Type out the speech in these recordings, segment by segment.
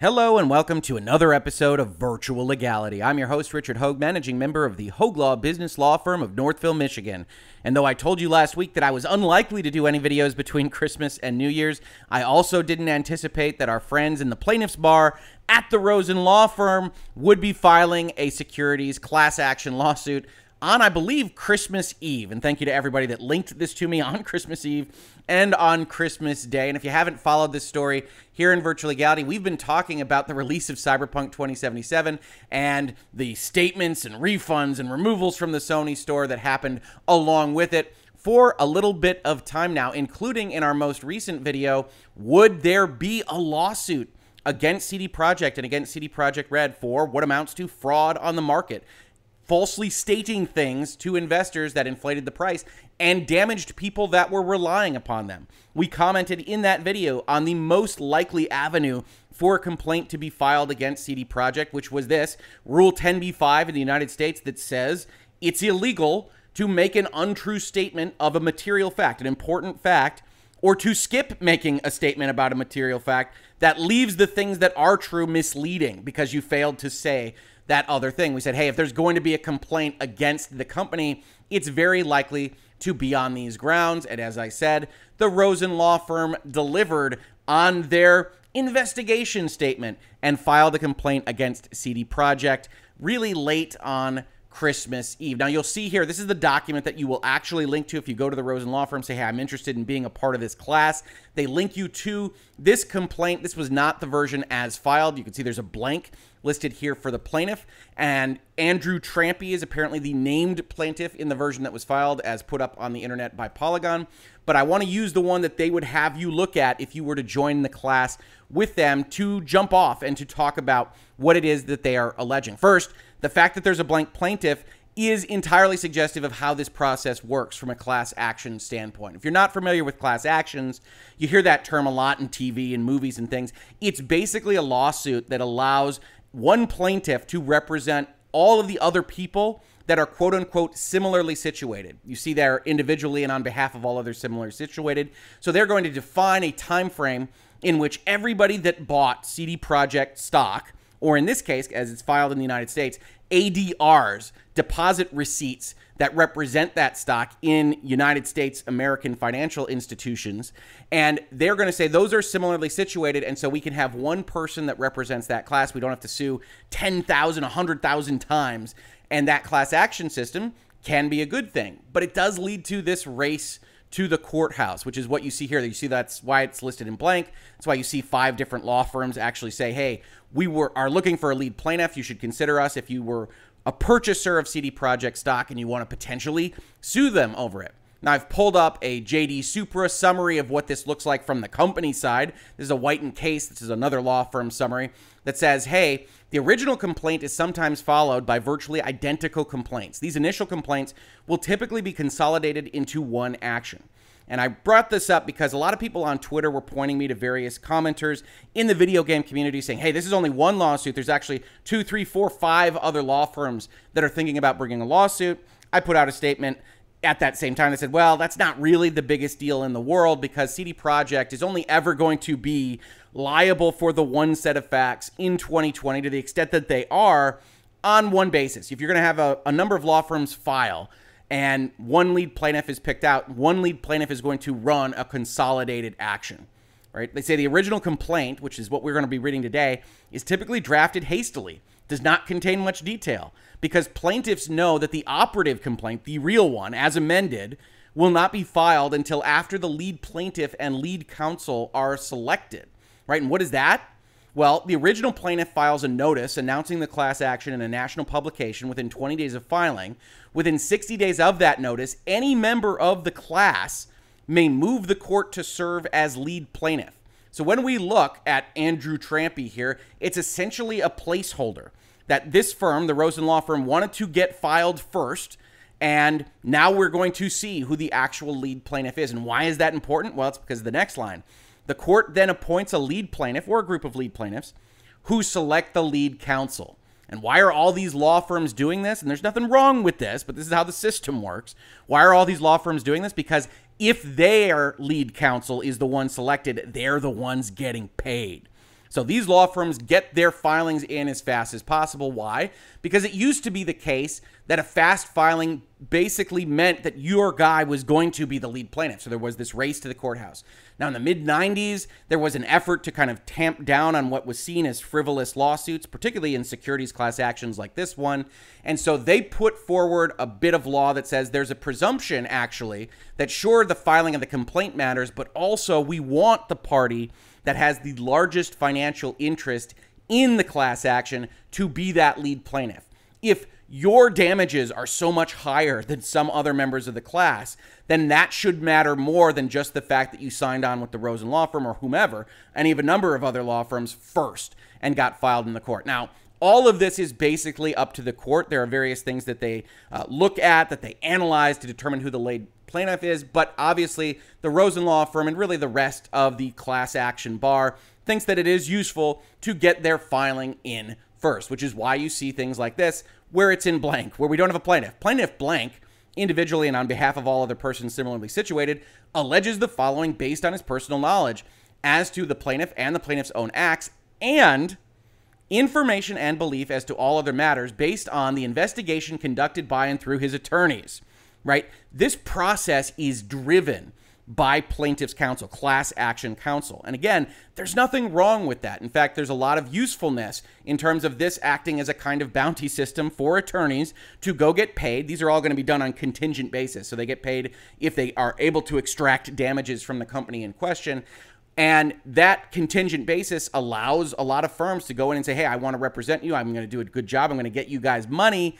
Hello and welcome to another episode of Virtual Legality. I'm your host, Richard Hoeg, managing member of the Hoeg Law business law firm of Northville, Michigan. And though I told you last week that I was unlikely to do any videos between Christmas and New Year's, I also didn't anticipate that our friends in the plaintiff's bar at the Rosen Law Firm would be filing a securities class action lawsuit on, I believe, Christmas Eve. And thank you to everybody that linked this to me on Christmas Eve and on Christmas Day. And if you haven't followed this story here in Virtual Legality, we've been talking about the release of Cyberpunk 2077 and the statements and refunds and removals from the Sony store that happened along with it for a little bit of time now, including in our most recent video, would there be a lawsuit against CD Projekt and against CD Projekt Red for what amounts to fraud on the market? Falsely stating things to investors that inflated the price and damaged people that were relying upon them. We commented in that video on the most likely avenue for a complaint to be filed against CD Projekt, which was this Rule 10b5 in the United States that says it's illegal to make an untrue statement of a material fact, an important fact, or to skip making a statement about a material fact that leaves the things that are true misleading because you failed to say that other thing. We said, hey, if there's going to be a complaint against the company, it's very likely to be on these grounds. And as I said, the Rosen Law Firm delivered on their investigation statement and filed a complaint against CD Projekt really late on Christmas Eve. Now, you'll see here, this is the document that you will actually link to if you go to the Rosen Law Firm, say, hey, I'm interested in being a part of this class. They link you to this complaint. This was not the version as filed. You can see there's a blank listed here for the plaintiff. And Andrew Trampe is apparently the named plaintiff in the version that was filed as put up on the internet by Polygon. But I want to use the one that they would have you look at if you were to join the class with them to jump off and to talk about what it is that they are alleging. First, the fact that there's a blank plaintiff is entirely suggestive of how this process works from a class action standpoint. If you're not familiar with class actions, you hear that term a lot in TV and movies and things. It's basically a lawsuit that allows one plaintiff to represent all of the other people that are quote unquote similarly situated. You see there individually and on behalf of all others similarly situated. So they're going to define a time frame in which everybody that bought CD Projekt stock, or in this case, as it's filed in the United States, ADRs, deposit receipts that represent that stock in United States American financial institutions. And they're going to say those are similarly situated. And so we can have one person that represents that class. We don't have to sue 10,000, 100,000 times. And that class action system can be a good thing. But it does lead to this race to the courthouse, which is what you see here. You see that's why it's listed in blank. That's why you see five different law firms actually say, "Hey, we were are looking for a lead plaintiff. You should consider us if you were a purchaser of CD Projekt stock and you want to potentially sue them over it. Now, I've pulled up a JD Supra summary of what this looks like from the company side. This is a White & Case. This is another law firm summary that says, hey, the original complaint is sometimes followed by virtually identical complaints. These initial complaints will typically be consolidated into one action. And I brought this up because a lot of people on Twitter were pointing me to various commenters in the video game community saying, hey, this is only one lawsuit. There's actually two, three, four, five other law firms that are thinking about bringing a lawsuit. I put out a statement at that same time they said, well, that's not really the biggest deal in the world because CD Projekt is only ever going to be liable for the one set of facts in 2020 to the extent that they are on one basis. If you're going to have a, a number of law firms file, and one lead plaintiff is picked out, one lead plaintiff is going to run a consolidated action. Right? They say the original complaint, which is what we're going to be reading today, is typically drafted hastily, does not contain much detail, because plaintiffs know that the operative complaint, the real one, as amended, will not be filed until after the lead plaintiff and lead counsel are selected. Right? And what is that? Well, the original plaintiff files a notice announcing the class action in a national publication within 20 days of filing. Within 60 days of that notice, any member of the class may move the court to serve as lead plaintiff. So when we look at Andrew Trampe here, it's essentially a placeholder that this firm, the Rosen Law Firm, wanted to get filed first. And now we're going to see who the actual lead plaintiff is. And why is that important? Well, it's because of the next line. The court then appoints a lead plaintiff or a group of lead plaintiffs who select the lead counsel. And why are all these law firms doing this? And there's nothing wrong with this, but this is how the system works. Why are all these law firms doing this? Because if their lead counsel is the one selected, they're the ones getting paid. So these law firms get their filings in as fast as possible. Why? Because it used to be the case that a fast filing basically meant that your guy was going to be the lead plaintiff. So there was this race to the courthouse. Now, in the mid 90s, there was an effort to kind of tamp down on what was seen as frivolous lawsuits, particularly in securities class actions like this one. And so they put forward a bit of law that says there's a presumption, actually, that sure, the filing of the complaint matters, but also we want the party that has the largest financial interest in the class action to be that lead plaintiff. If your damages are so much higher than some other members of the class, then that should matter more than just the fact that you signed on with the Rosen law firm or whomever, any of a number of other law firms first and got filed in the court. Now, all of this is basically up to the court. There are various things that they uh, look at, that they analyze to determine who the lead plaintiff is, but obviously the Rosen law firm and really the rest of the class action bar thinks that it is useful to get their filing in first, which is why you see things like this where it's in blank, where we don't have a plaintiff. Plaintiff blank, individually and on behalf of all other persons similarly situated, alleges the following based on his personal knowledge as to the plaintiff and the plaintiff's own acts and information and belief as to all other matters based on the investigation conducted by and through his attorneys. Right? This process is driven by plaintiff's counsel, class action counsel. And again, there's nothing wrong with that. In fact, there's a lot of usefulness in terms of this acting as a kind of bounty system for attorneys to go get paid. These are all going to be done on contingent basis. So they get paid if they are able to extract damages from the company in question. And that contingent basis allows a lot of firms to go in and say, hey, I want to represent you. I'm going to do a good job. I'm going to get you guys money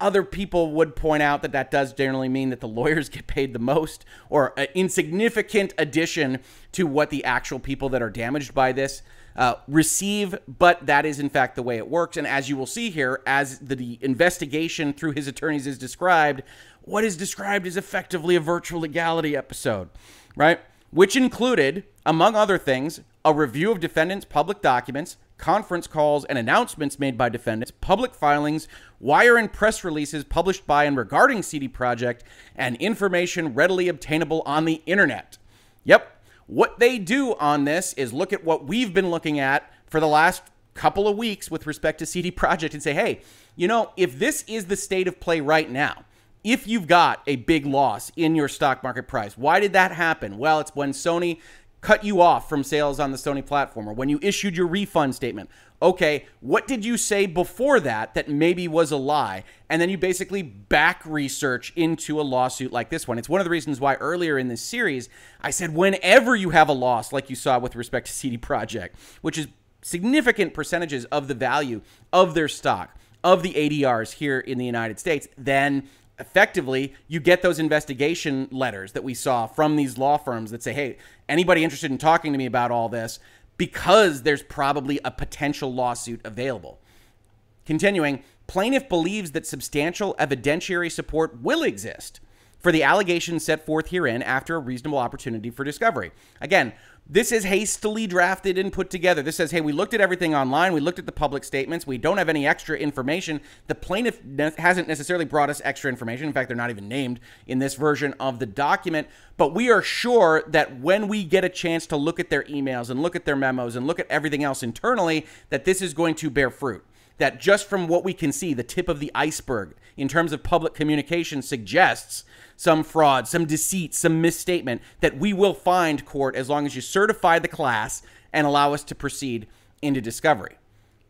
other people would point out that that does generally mean that the lawyers get paid the most or an insignificant addition to what the actual people that are damaged by this uh, receive, but that is in fact the way it works. And as you will see here, as the investigation through his attorneys is described, what is described is effectively a virtual legality episode, right? Which included, among other things, a review of defendants' public documents, conference calls, and announcements made by defendants, public filings, wire and press releases published by and regarding CD Projekt, and information readily obtainable on the internet. Yep. What they do on this is look at what we've been looking at for the last couple of weeks with respect to CD Projekt and say, hey, you know, if this is the state of play right now, if you've got a big loss in your stock market price, why did that happen? Well, it's when Sony cut you off from sales on the Sony platform or when you issued your refund statement. Okay, what did you say before that that maybe was a lie? And then you basically back research into a lawsuit like this one. It's one of the reasons why earlier in this series I said whenever you have a loss like you saw with respect to CD Projekt, which is significant percentages of the value of their stock, of the ADRs here in the United States, then effectively you get those investigation letters that we saw from these law firms that say, hey, anybody interested in talking to me about all this, because there's probably a potential lawsuit available. Continuing, plaintiff believes that substantial evidentiary support will exist for the allegations set forth herein after a reasonable opportunity for discovery. Again, this is hastily drafted and put together. This says, hey, we looked at everything online. We looked at the public statements. We don't have any extra information. The plaintiff ne- hasn't necessarily brought us extra information. In fact, they're not even named in this version of the document. But we are sure that when we get a chance to look at their emails and look at their memos and look at everything else internally, that this is going to bear fruit that just from what we can see, the tip of the iceberg in terms of public communication suggests some fraud, some deceit, some misstatement that we will find court as long as you certify the class and allow us to proceed into discovery.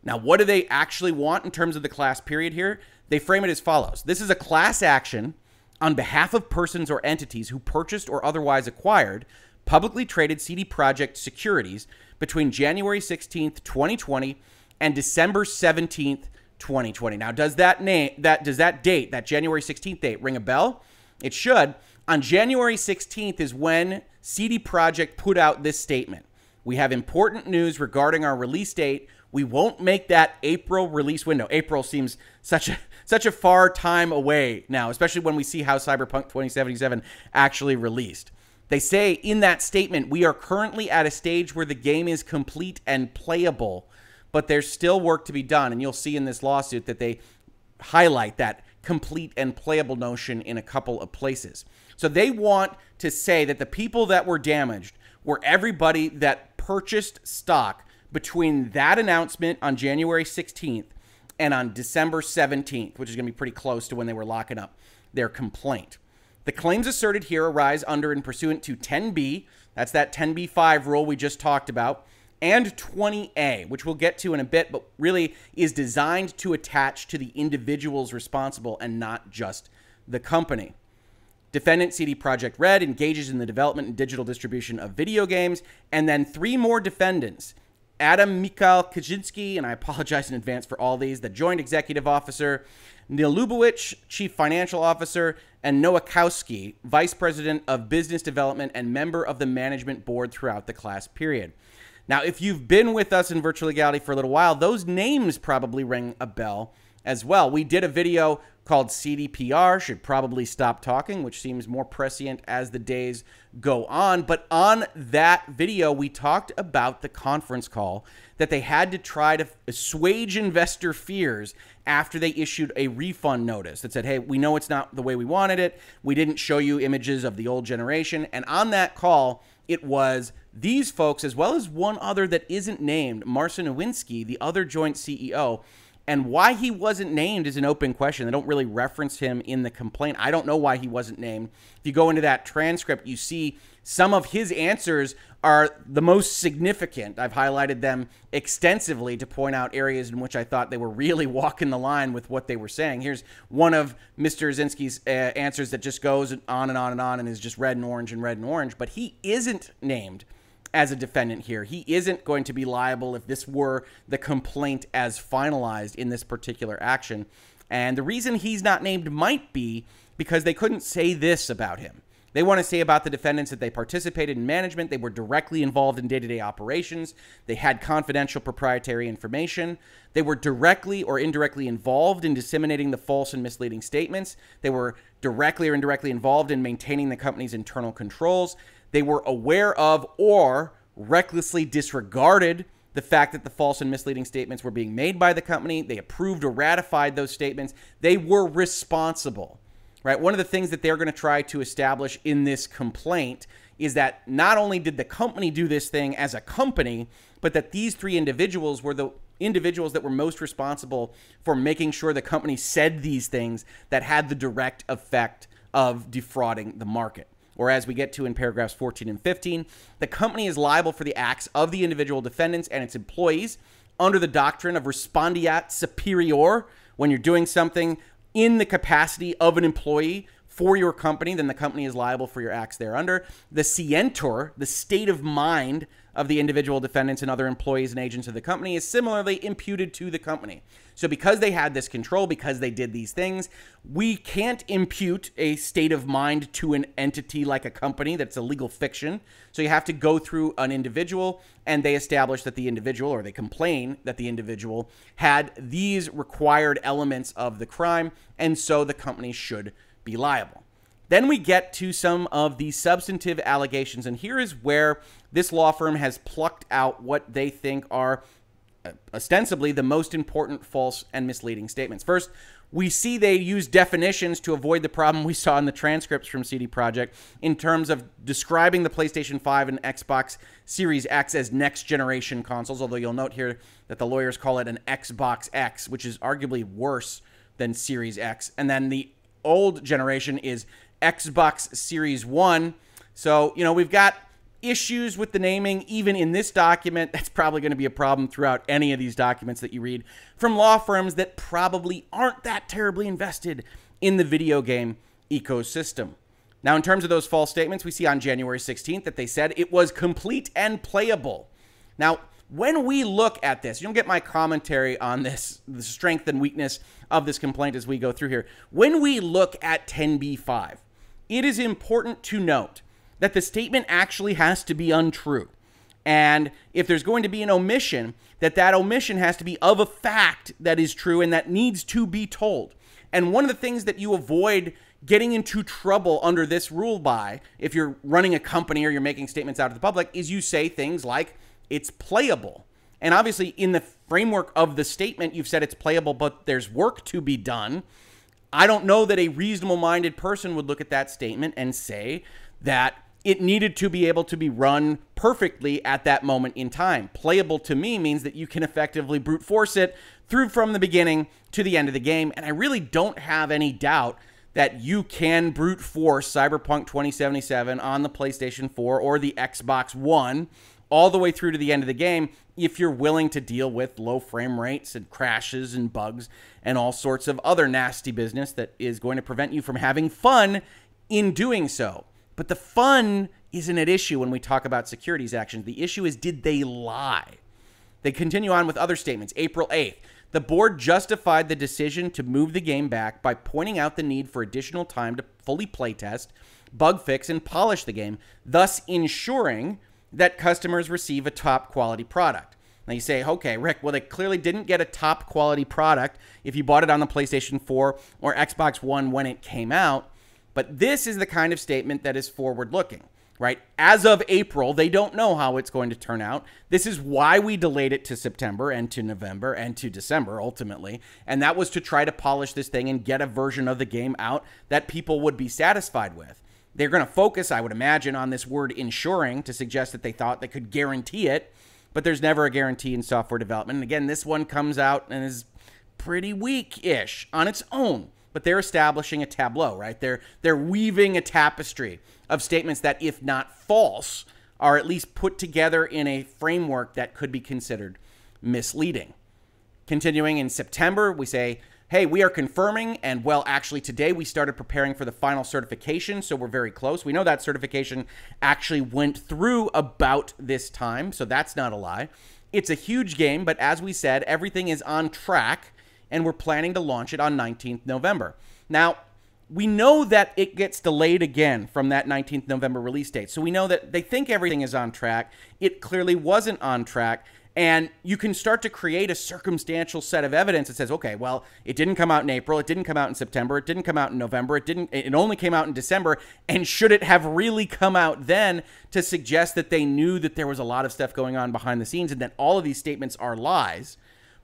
Now, what do they actually want in terms of the class period here? They frame it as follows This is a class action on behalf of persons or entities who purchased or otherwise acquired publicly traded CD Projekt securities between January 16th, 2020 and December 17th, 2020. Now, does that name that does that date, that January 16th date ring a bell? It should. On January 16th is when CD Projekt put out this statement. We have important news regarding our release date. We won't make that April release window. April seems such a such a far time away now, especially when we see how Cyberpunk 2077 actually released. They say in that statement, we are currently at a stage where the game is complete and playable but there's still work to be done. And you'll see in this lawsuit that they highlight that complete and playable notion in a couple of places. So they want to say that the people that were damaged were everybody that purchased stock between that announcement on January 16th and on December 17th, which is going to be pretty close to when they were locking up their complaint. The claims asserted here arise under and pursuant to 10b, that's that 10b5 rule we just talked about, and 20a, which we'll get to in a bit, but really is designed to attach to the individuals responsible and not just the company. Defendant CD Projekt Red engages in the development and digital distribution of video games, and then three more defendants Adam Mikhail Kaczynski, and I apologize in advance for all these, the joint executive officer, Nielubowicz, chief financial officer, and Nowakowski, vice president of business development and member of the management board throughout the class period. Now, if you've been with us in virtual legality for a little while, those names probably ring a bell as well. We did a video called CDPR, Should Probably Stop Talking, which seems more prescient as the days go on. But on that video, we talked about the conference call that they had to try to assuage investor fears after they issued a refund notice that said, hey, we know it's not the way we wanted it. We didn't show you images of the old generation. And on that call, it was these folks, as well as one other that isn't named, Marcin Iwinski, the other joint CEO, and why he wasn't named is an open question. They don't really reference him in the complaint. I don't know why he wasn't named. If you go into that transcript, you see some of his answers are the most significant. I've highlighted them extensively to point out areas in which I thought they were really walking the line with what they were saying. Here's one of Mr. Zinski's uh, answers that just goes on and on and on and is just red and orange and red and orange, but he isn't named as a defendant here. He isn't going to be liable if this were the complaint as finalized in this particular action. And the reason he's not named might be because they couldn't say this about him. They want to say about the defendants that they participated in management, they were directly involved in day to day operations, they had confidential proprietary information, they were directly or indirectly involved in disseminating the false and misleading statements, they were directly or indirectly involved in maintaining the company's internal controls, they were aware of or recklessly disregarded the fact that the false and misleading statements were being made by the company. They approved or ratified those statements. They were responsible, right? One of the things that they're going to try to establish in this complaint is that not only did the company do this thing as a company, but that these three individuals were the individuals that were most responsible for making sure the company said these things that had the direct effect of defrauding the market or as we get to in paragraphs 14 and 15, the company is liable for the acts of the individual defendants and its employees under the doctrine of respondeat superior. When you're doing something in the capacity of an employee for your company, then the company is liable for your acts thereunder. The scienter, the state of mind of the individual defendants and other employees and agents of the company is similarly imputed to the company. So, because they had this control, because they did these things, we can't impute a state of mind to an entity like a company that's a legal fiction. So, you have to go through an individual, and they establish that the individual, or they complain that the individual, had these required elements of the crime, and so the company should be liable. Then we get to some of the substantive allegations, and here is where this law firm has plucked out what they think are uh, ostensibly the most important false and misleading statements. First, we see they use definitions to avoid the problem we saw in the transcripts from CD Projekt in terms of describing the PlayStation 5 and Xbox Series X as next generation consoles, although you'll note here that the lawyers call it an Xbox X, which is arguably worse than Series X. And then the old generation is Xbox Series One. So, you know, we've got issues with the naming, even in this document. That's probably going to be a problem throughout any of these documents that you read from law firms that probably aren't that terribly invested in the video game ecosystem. Now, in terms of those false statements, we see on January 16th that they said it was complete and playable. Now, when we look at this, you'll get my commentary on this, the strength and weakness of this complaint as we go through here. When we look at 10b5, it is important to note that the statement actually has to be untrue. And if there's going to be an omission, that that omission has to be of a fact that is true and that needs to be told. And one of the things that you avoid getting into trouble under this rule by, if you're running a company or you're making statements out to the public, is you say things like, it's playable. And obviously, in the framework of the statement, you've said it's playable, but there's work to be done. I don't know that a reasonable minded person would look at that statement and say that it needed to be able to be run perfectly at that moment in time. Playable to me means that you can effectively brute force it through from the beginning to the end of the game. And I really don't have any doubt that you can brute force Cyberpunk 2077 on the PlayStation 4 or the Xbox One all the way through to the end of the game if you're willing to deal with low frame rates and crashes and bugs and all sorts of other nasty business that is going to prevent you from having fun in doing so. But the fun isn't at issue when we talk about securities actions. The issue is did they lie? They continue on with other statements. April 8th, the board justified the decision to move the game back by pointing out the need for additional time to fully playtest, bug fix, and polish the game, thus ensuring that customers receive a top quality product. Now you say, okay, Rick, well, they clearly didn't get a top quality product if you bought it on the PlayStation 4 or Xbox One when it came out. But this is the kind of statement that is forward looking, right? As of April, they don't know how it's going to turn out. This is why we delayed it to September and to November and to December ultimately. And that was to try to polish this thing and get a version of the game out that people would be satisfied with. They're going to focus, I would imagine, on this word ensuring to suggest that they thought they could guarantee it, but there's never a guarantee in software development. And again, this one comes out and is pretty weak ish on its own but they're establishing a tableau, right? They're they're weaving a tapestry of statements that, if not false, are at least put together in a framework that could be considered misleading. Continuing in September, we say, hey, we are confirming, and well, actually, today we started preparing for the final certification, so we're very close. We know that certification actually went through about this time, so that's not a lie. It's a huge game, but as we said, everything is on track and we're planning to launch it on 19th November. Now, we know that it gets delayed again from that 19th November release date. So we know that they think everything is on track. It clearly wasn't on track. And you can start to create a circumstantial set of evidence that says, okay, well, it didn't come out in April, it didn't come out in September, it didn't come out in November, it didn't it only came out in December. And should it have really come out then to suggest that they knew that there was a lot of stuff going on behind the scenes and that all of these statements are lies?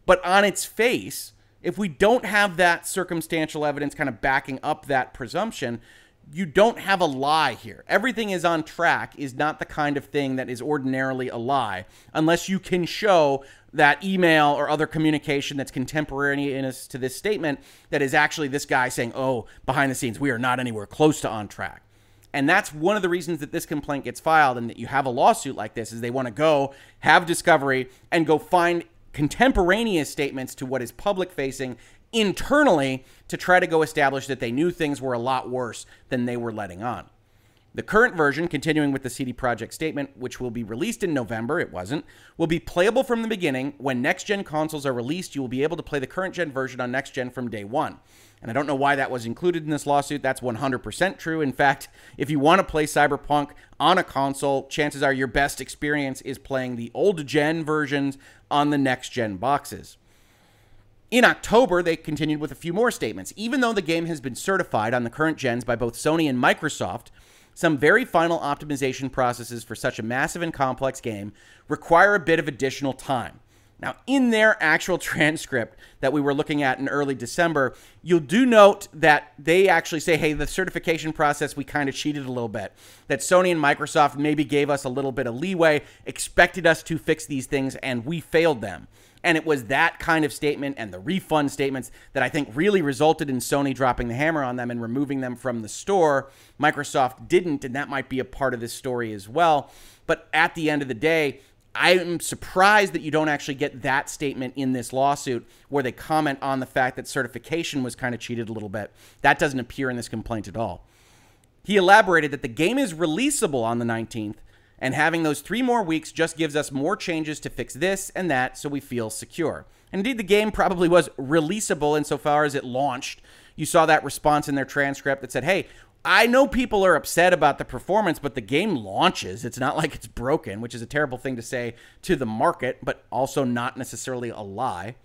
But on its face, if we don't have that circumstantial evidence kind of backing up that presumption, you don't have a lie here. Everything is on track is not the kind of thing that is ordinarily a lie unless you can show that email or other communication that's contemporaneous to this statement that is actually this guy saying, "Oh, behind the scenes, we are not anywhere close to on track." And that's one of the reasons that this complaint gets filed and that you have a lawsuit like this is they want to go have discovery and go find contemporaneous statements to what is public facing internally to try to go establish that they knew things were a lot worse than they were letting on. The current version, continuing with the CD Projekt statement, which will be released in November, it wasn't, will be playable from the beginning. When next gen consoles are released, you will be able to play the current gen version on next gen from day one. And I don't know why that was included in this lawsuit. That's 100% true. In fact, if you want to play Cyberpunk on a console, chances are your best experience is playing the old gen versions on the next gen boxes. In October, they continued with a few more statements. Even though the game has been certified on the current gens by both Sony and Microsoft, some very final optimization processes for such a massive and complex game require a bit of additional time. Now, in their actual transcript that we were looking at in early December, you'll do note that they actually say, hey, the certification process, we kind of cheated a little bit. That Sony and Microsoft maybe gave us a little bit of leeway, expected us to fix these things, and we failed them. And it was that kind of statement and the refund statements that I think really resulted in Sony dropping the hammer on them and removing them from the store. Microsoft didn't, and that might be a part of this story as well. But at the end of the day, I'm surprised that you don't actually get that statement in this lawsuit where they comment on the fact that certification was kind of cheated a little bit. That doesn't appear in this complaint at all. He elaborated that the game is releasable on the 19th, and having those three more weeks just gives us more changes to fix this and that so we feel secure. indeed, the game probably was releasable insofar as it launched. You saw that response in their transcript that said, hey, I know people are upset about the performance, but the game launches. It's not like it's broken, which is a terrible thing to say to the market, but also not necessarily a lie.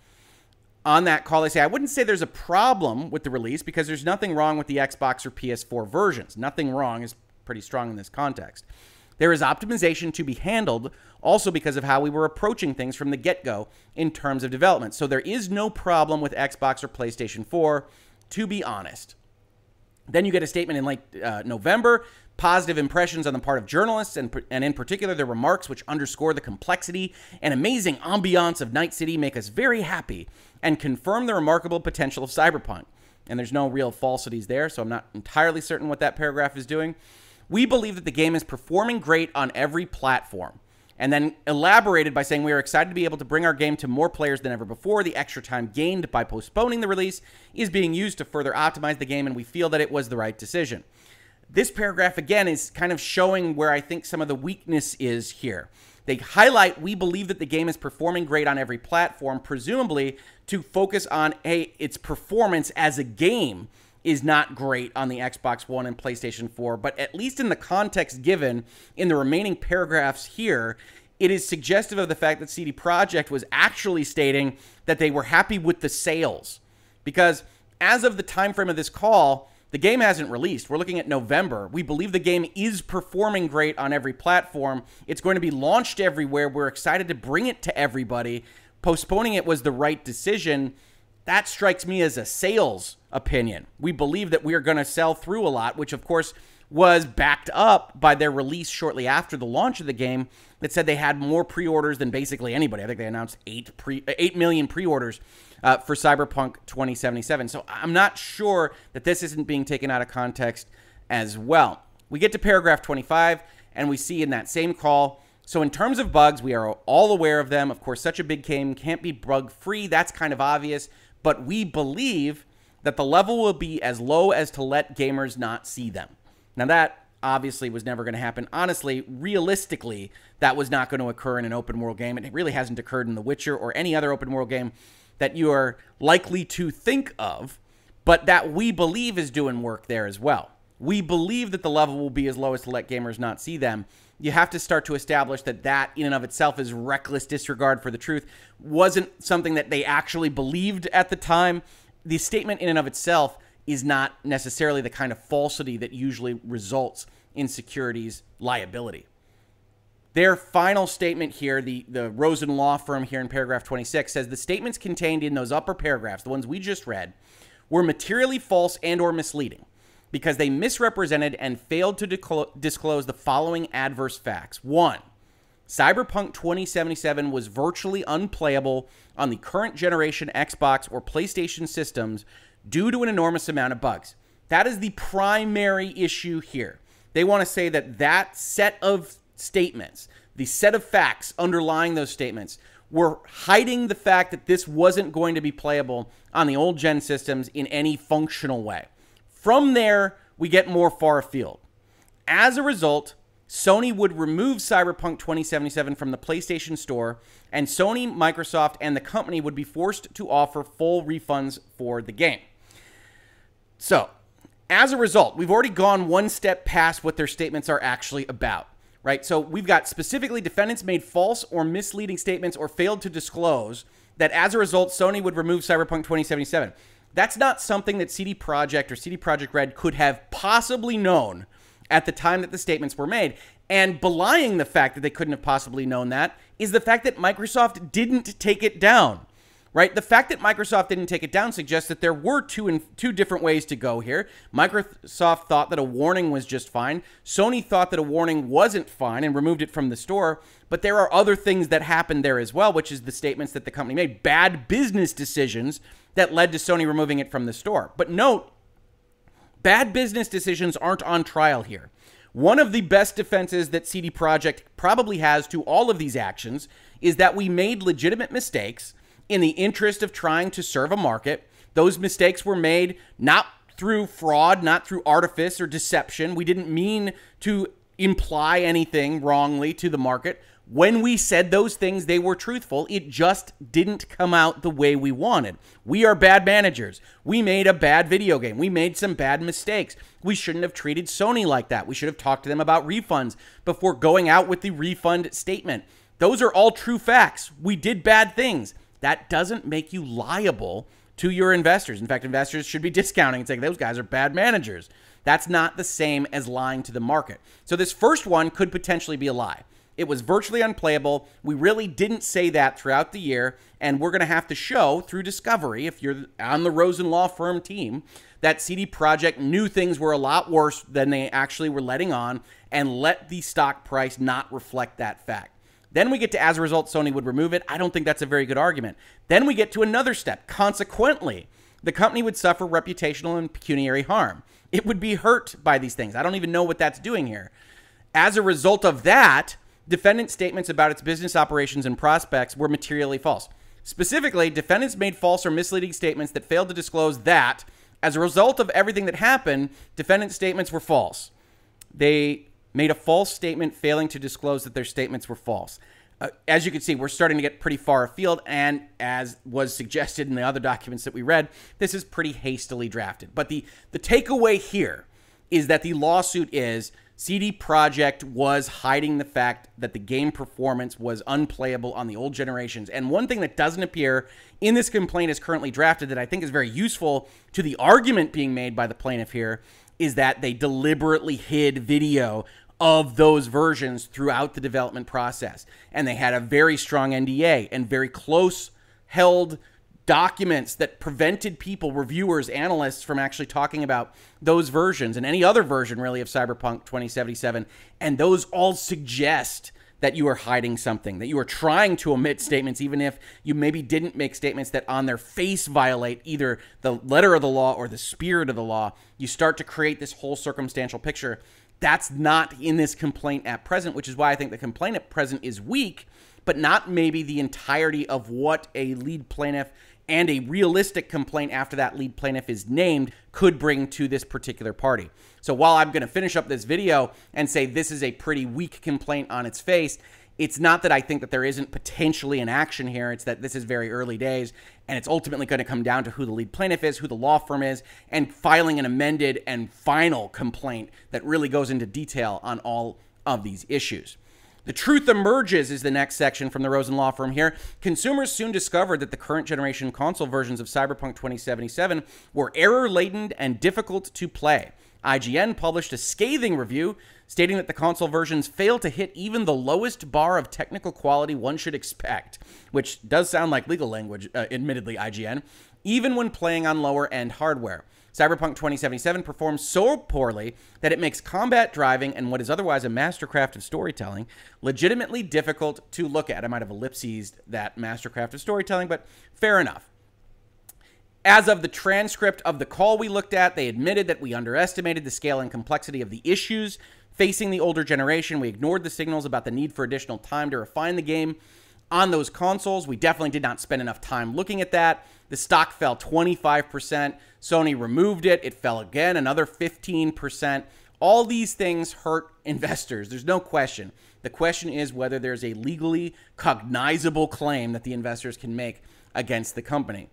On that call, they say, I wouldn't say there's a problem with the release because there's nothing wrong with the Xbox or PS4 versions. Nothing wrong is pretty strong in this context. There is optimization to be handled also because of how we were approaching things from the get go in terms of development. So there is no problem with Xbox or PlayStation 4, to be honest. Then you get a statement in like uh, November. positive impressions on the part of journalists, and, and in particular, their remarks, which underscore the complexity and amazing ambiance of Night City, make us very happy and confirm the remarkable potential of Cyberpunk. And there's no real falsities there, so I'm not entirely certain what that paragraph is doing. We believe that the game is performing great on every platform. And then elaborated by saying we are excited to be able to bring our game to more players than ever before. The extra time gained by postponing the release is being used to further optimize the game, and we feel that it was the right decision. This paragraph, again, is kind of showing where I think some of the weakness is here. They highlight we believe that the game is performing great on every platform, presumably to focus on hey, its performance as a game is not great on the Xbox One and PlayStation 4, but at least in the context given in the remaining paragraphs here, it is suggestive of the fact that CD Projekt was actually stating that they were happy with the sales. Because as of the time frame of this call, the game hasn't released. We're looking at November. We believe the game is performing great on every platform. It's going to be launched everywhere. We're excited to bring it to everybody. Postponing it was the right decision that strikes me as a sales opinion. We believe that we are going to sell through a lot, which of course was backed up by their release shortly after the launch of the game that said they had more pre-orders than basically anybody. I think they announced 8 pre 8 million pre-orders uh, for Cyberpunk 2077. So I'm not sure that this isn't being taken out of context as well. We get to paragraph 25 and we see in that same call so, in terms of bugs, we are all aware of them. Of course, such a big game can't be bug free. That's kind of obvious but we believe that the level will be as low as to let gamers not see them. Now, that obviously was never going to happen. Honestly, realistically, that was not going to occur in an open world game. It really hasn't occurred in The Witcher or any other open world game that you are likely to think of, but that we believe is doing work there as well. We believe that the level will be as low as to let gamers not see them. You have to start to establish that that in and of itself is reckless disregard for the truth. Wasn't something that they actually believed at the time. The statement in and of itself is not necessarily the kind of falsity that usually results in securities liability. Their final statement here the, the rosen law firm here in paragraph 26 says the statements contained in those upper paragraphs the ones we just read were materially false and or misleading because they misrepresented and failed to disclose the following adverse facts. One, Cyberpunk 2077 was virtually unplayable on the current generation Xbox or PlayStation systems due to an enormous amount of bugs. That is the primary issue here. They want to say that that set of statements, the set of facts underlying those statements, were hiding the fact that this wasn't going to be playable on the old gen systems in any functional way. From there, we get more far afield. As a result, Sony would remove Cyberpunk 2077 from the PlayStation Store, and Sony, Microsoft, and the company would be forced to offer full refunds for the game. So, as a result, we've already gone one step past what their statements are actually about, right? So, we've got specifically defendants made false or misleading statements or failed to disclose that as a result, Sony would remove Cyberpunk 2077. That's not something that CD Projekt or CD Projekt Red could have possibly known at the time that the statements were made. And belying the fact that they couldn't have possibly known that is the fact that Microsoft didn't take it down. Right? The fact that Microsoft didn't take it down suggests that there were two in, two different ways to go here. Microsoft thought that a warning was just fine. Sony thought that a warning wasn't fine and removed it from the store. But there are other things that happened there as well, which is the statements that the company made. Bad business decisions that led to Sony removing it from the store. But note, bad business decisions aren't on trial here. One of the best defenses that CD Projekt probably has to all of these actions is that we made legitimate mistakes in the interest of trying to serve a market. Those mistakes were made not through fraud, not through artifice or deception. We didn't mean to imply anything wrongly to the market. When we said those things, they were truthful. It just didn't come out the way we wanted. We are bad managers. We made a bad video game. We made some bad mistakes. We shouldn't have treated Sony like that. We should have talked to them about refunds before going out with the refund statement. Those are all true facts. We did bad things. That doesn't make you liable to your investors. In fact, investors should be discounting and saying those guys are bad managers. That's not the same as lying to the market. So, this first one could potentially be a lie. It was virtually unplayable. We really didn't say that throughout the year, and we're going to have to show through discovery, if you're on the Rosen Law Firm team, that CD Projekt knew things were a lot worse than they actually were letting on, and let the stock price not reflect that fact. Then we get to as a result, Sony would remove it. I don't think that's a very good argument. Then we get to another step. Consequently, the company would suffer reputational and pecuniary harm. It would be hurt by these things. I don't even know what that's doing here. As a result of that, defendant statements about its business operations and prospects were materially false. Specifically, defendants made false or misleading statements that failed to disclose that, as a result of everything that happened, defendant statements were false. They made a false statement failing to disclose that their statements were false. Uh, as you can see, we're starting to get pretty far afield, and as was suggested in the other documents that we read, this is pretty hastily drafted. But the the takeaway here is that the lawsuit is CD Projekt was hiding the fact that the game performance was unplayable on the old generations. And one thing that doesn't appear in this complaint as currently drafted that I think is very useful to the argument being made by the plaintiff here is that they deliberately hid video of those versions throughout the development process. And they had a very strong NDA and very close held documents that prevented people, reviewers, analysts from actually talking about those versions and any other version really of Cyberpunk 2077. And those all suggest that you are hiding something, that you are trying to omit statements, even if you maybe didn't make statements that on their face violate either the letter of the law or the spirit of the law. You start to create this whole circumstantial picture. That's not in this complaint at present, which is why I think the complaint at present is weak, but not maybe the entirety of what a lead plaintiff and a realistic complaint after that lead plaintiff is named could bring to this particular party. So while I'm going to finish up this video and say this is a pretty weak complaint on its face, it's not that I think that there isn't potentially an action here. It's that this is very early days, and it's ultimately going to come down to who the lead plaintiff is, who the law firm is, and filing an amended and final complaint that really goes into detail on all of these issues. The truth emerges is the next section from the Rosen Law Firm here. Consumers soon discovered that the current generation console versions of Cyberpunk 2077 were error laden and difficult to play. IGN published a scathing review stating that the console versions fail to hit even the lowest bar of technical quality one should expect, which does sound like legal language, uh, admittedly, IGN, even when playing on lower end hardware. Cyberpunk 2077 performs so poorly that it makes combat driving and what is otherwise a mastercraft of storytelling legitimately difficult to look at. I might have ellipsed that mastercraft of storytelling, but fair enough. As of the transcript of the call we looked at, they admitted that we underestimated the scale and complexity of the issues facing the older generation. We ignored the signals about the need for additional time to refine the game on those consoles. We definitely did not spend enough time looking at that. The stock fell 25%. Sony removed it. It fell again, another 15%. All these things hurt investors. There's no question. The question is whether there's a legally cognizable claim that the investors can make against the company.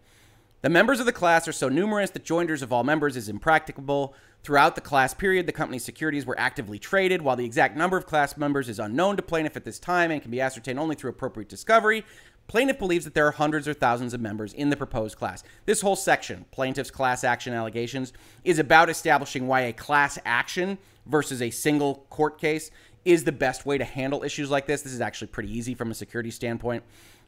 The members of the class are so numerous that joinders of all members is impracticable. Throughout the class period, the company's securities were actively traded, while the exact number of class members is unknown to plaintiff at this time and can be ascertained only through appropriate discovery. Plaintiff believes that there are hundreds or thousands of members in the proposed class. This whole section, plaintiff's class action allegations, is about establishing why a class action versus a single court case is the best way to handle issues like this. This is actually pretty easy from a security standpoint.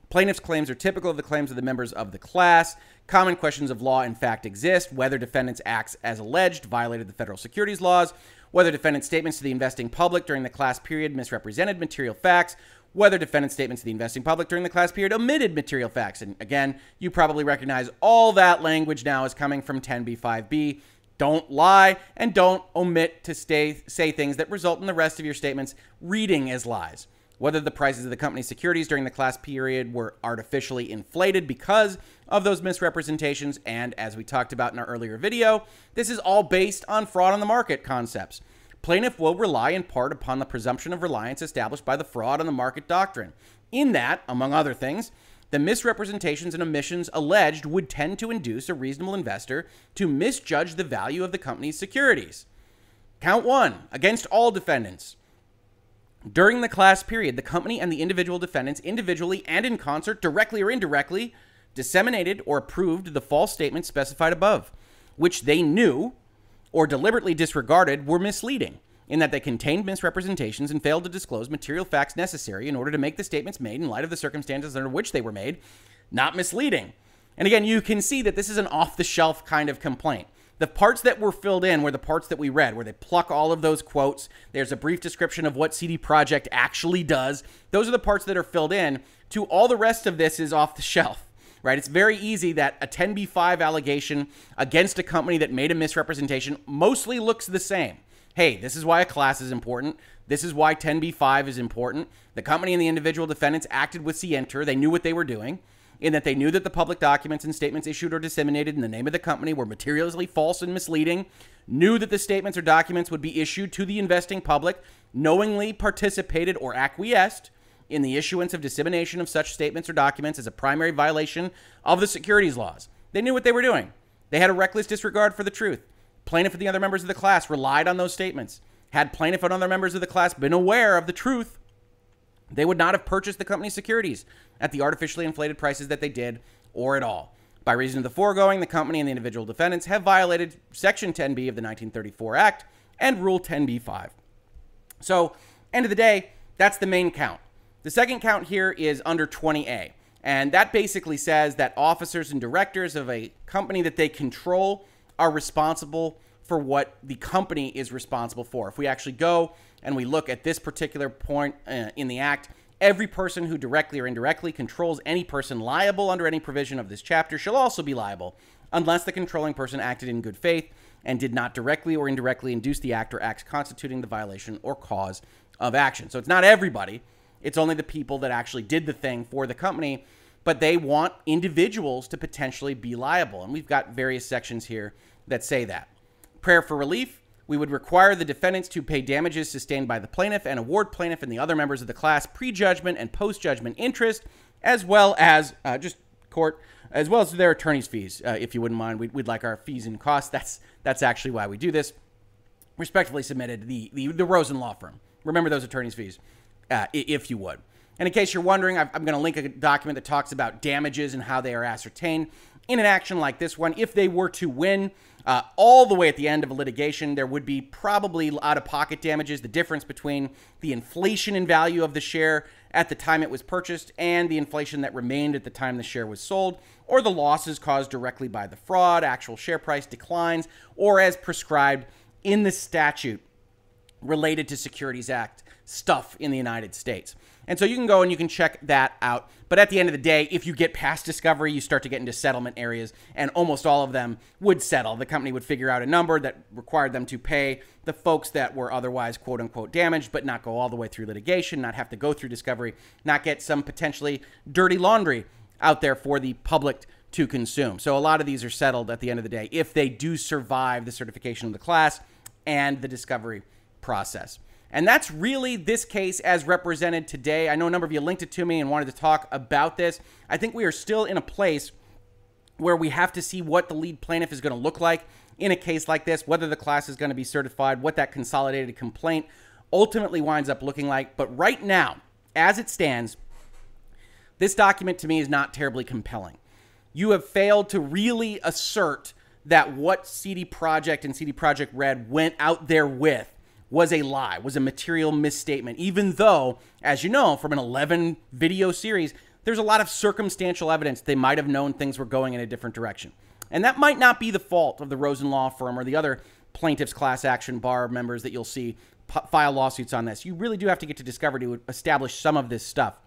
Plaintiff's claims are typical of the claims of the members of the class. Common questions of law and fact exist whether defendants' acts as alleged violated the federal securities laws, whether defendants' statements to the investing public during the class period misrepresented material facts, whether defendants' statements to the investing public during the class period omitted material facts. And again, you probably recognize all that language now is coming from 10b5b. Don't lie and don't omit to stay, say things that result in the rest of your statements reading as lies whether the prices of the company's securities during the class period were artificially inflated because of those misrepresentations. And as we talked about in our earlier video, this is all based on fraud on the market concepts. Plaintiff will rely in part upon the presumption of reliance established by the fraud on the market doctrine. In that, among other things, the misrepresentations and omissions alleged would tend to induce a reasonable investor to misjudge the value of the company's securities. Count one against all defendants. During the class period, the company and the individual defendants, individually and in concert, directly or indirectly, disseminated or approved the false statements specified above, which they knew or deliberately disregarded were misleading. in that they contained misrepresentations and failed to disclose material facts necessary in order to make the statements made in light of the circumstances under which they were made not misleading. And again, you can see that this is an off the shelf kind of complaint. The parts that were filled in were the parts that we read, where they pluck all of those quotes. There's a brief description of what CD Projekt actually does. Those are the parts that are filled in. To all the rest of this is off the shelf right? It's very easy that a 10b5 allegation against a company that made a misrepresentation mostly looks the same. Hey, this is why a class is important. This is why 10b5 is important. The company and the individual defendants acted with scienter. They knew what they were doing in that they knew that the public documents and statements issued or disseminated in the name of the company were materially false and misleading, knew that the statements or documents would be issued to the investing public, knowingly participated or acquiesced in the issuance of dissemination of such statements or documents as a primary violation of the securities laws. They knew what they were doing. They had a reckless disregard for the truth. Plaintiff and the other members of the class relied on those statements. Had plaintiff and other members of the class been aware of the truth, they would not have purchased the company's securities at the artificially inflated prices that they did or at all. By reason of the foregoing, the company and the individual defendants have violated Section 10B of the 1934 Act and Rule 10b-5. So, end of the day, that's the main count. The second count here is under 20A, and that basically says that officers and directors of a company that they control are responsible for what the company is responsible for. If we actually go and we look at this particular point uh, in the Act, every person who directly or indirectly controls any person liable under any provision of this chapter shall also be liable, unless the controlling person acted in good faith and did not directly or indirectly induce the act or acts constituting the violation or cause of action. So it's not everybody, it's only the people that actually did the thing for the company, but they want individuals to potentially be liable. And we've got various sections here that say that. Prayer for relief we would require the defendants to pay damages sustained by the plaintiff and award plaintiff and the other members of the class pre-judgment and post-judgment interest, as well as uh, just court, as well as their attorney's fees, uh, if you wouldn't mind. We'd, we'd, like our fees and costs. That's that's actually why we do this. Respectfully submitted, the the, the Rosen Law Firm. Remember those attorney's fees, uh, if you would. And in case you're wondering, I'm going to link a document that talks about damages and how they are ascertained in an action like this one. If they were to win, uh, all the way at the end of a litigation, there would be probably out of pocket damages, the difference between the inflation in value of the share at the time it was purchased and the inflation that remained at the time the share was sold, or the losses caused directly by the fraud, actual share price declines, or as prescribed in the statute related to Securities Act stuff in the United States. And so you can go and you can check that out. But at the end of the day, if you get past discovery, you start to get into settlement areas, and almost all of them would settle. The company would figure out a number that required them to pay the folks that were otherwise quote unquote damaged, but not go all the way through litigation, not have to go through discovery, not get some potentially dirty laundry out there for the public to consume. So a lot of these are settled at the end of the day if they do survive the certification of the class and the discovery process. And that's really this case as represented today. I know a number of you linked it to me and wanted to talk about this. I think we are still in a place where we have to see what the lead plaintiff is going to look like in a case like this, whether the class is going to be certified, what that consolidated complaint ultimately winds up looking like. But right now, as it stands, this document to me is not terribly compelling. You have failed to really assert that what CD Projekt and CD Projekt Red went out there with was a lie, was a material misstatement, even though, as you know, from an 11 video series, there's a lot of circumstantial evidence they might have known things were going in a different direction. And that might not be the fault of the Rosen Law Firm or the other plaintiffs' class action bar members that you'll see file lawsuits on this. You really do have to get to discovery to establish some of this stuff.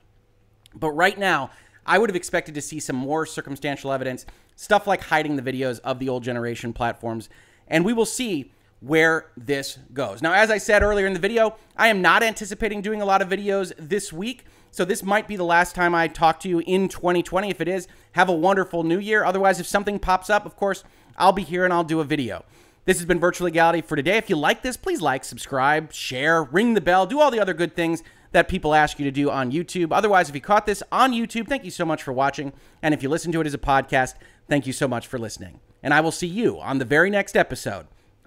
But right now, I would have expected to see some more circumstantial evidence, stuff like hiding the videos of the old generation platforms. And we will see where this goes. Now, as I said earlier in the video, I am not anticipating doing a lot of videos this week. So this might be the last time I talk to you in 2020. If it is, have a wonderful new year. Otherwise, if something pops up, of course, I'll be here and I'll do a video. This has been Virtual Legality for today. If you like this, please like, subscribe, share, ring the bell, do all the other good things that people ask you to do on YouTube. Otherwise, if you caught this on YouTube, thank you so much for watching. And if you listen to it as a podcast, thank you so much for listening. And I will see you on the very next episode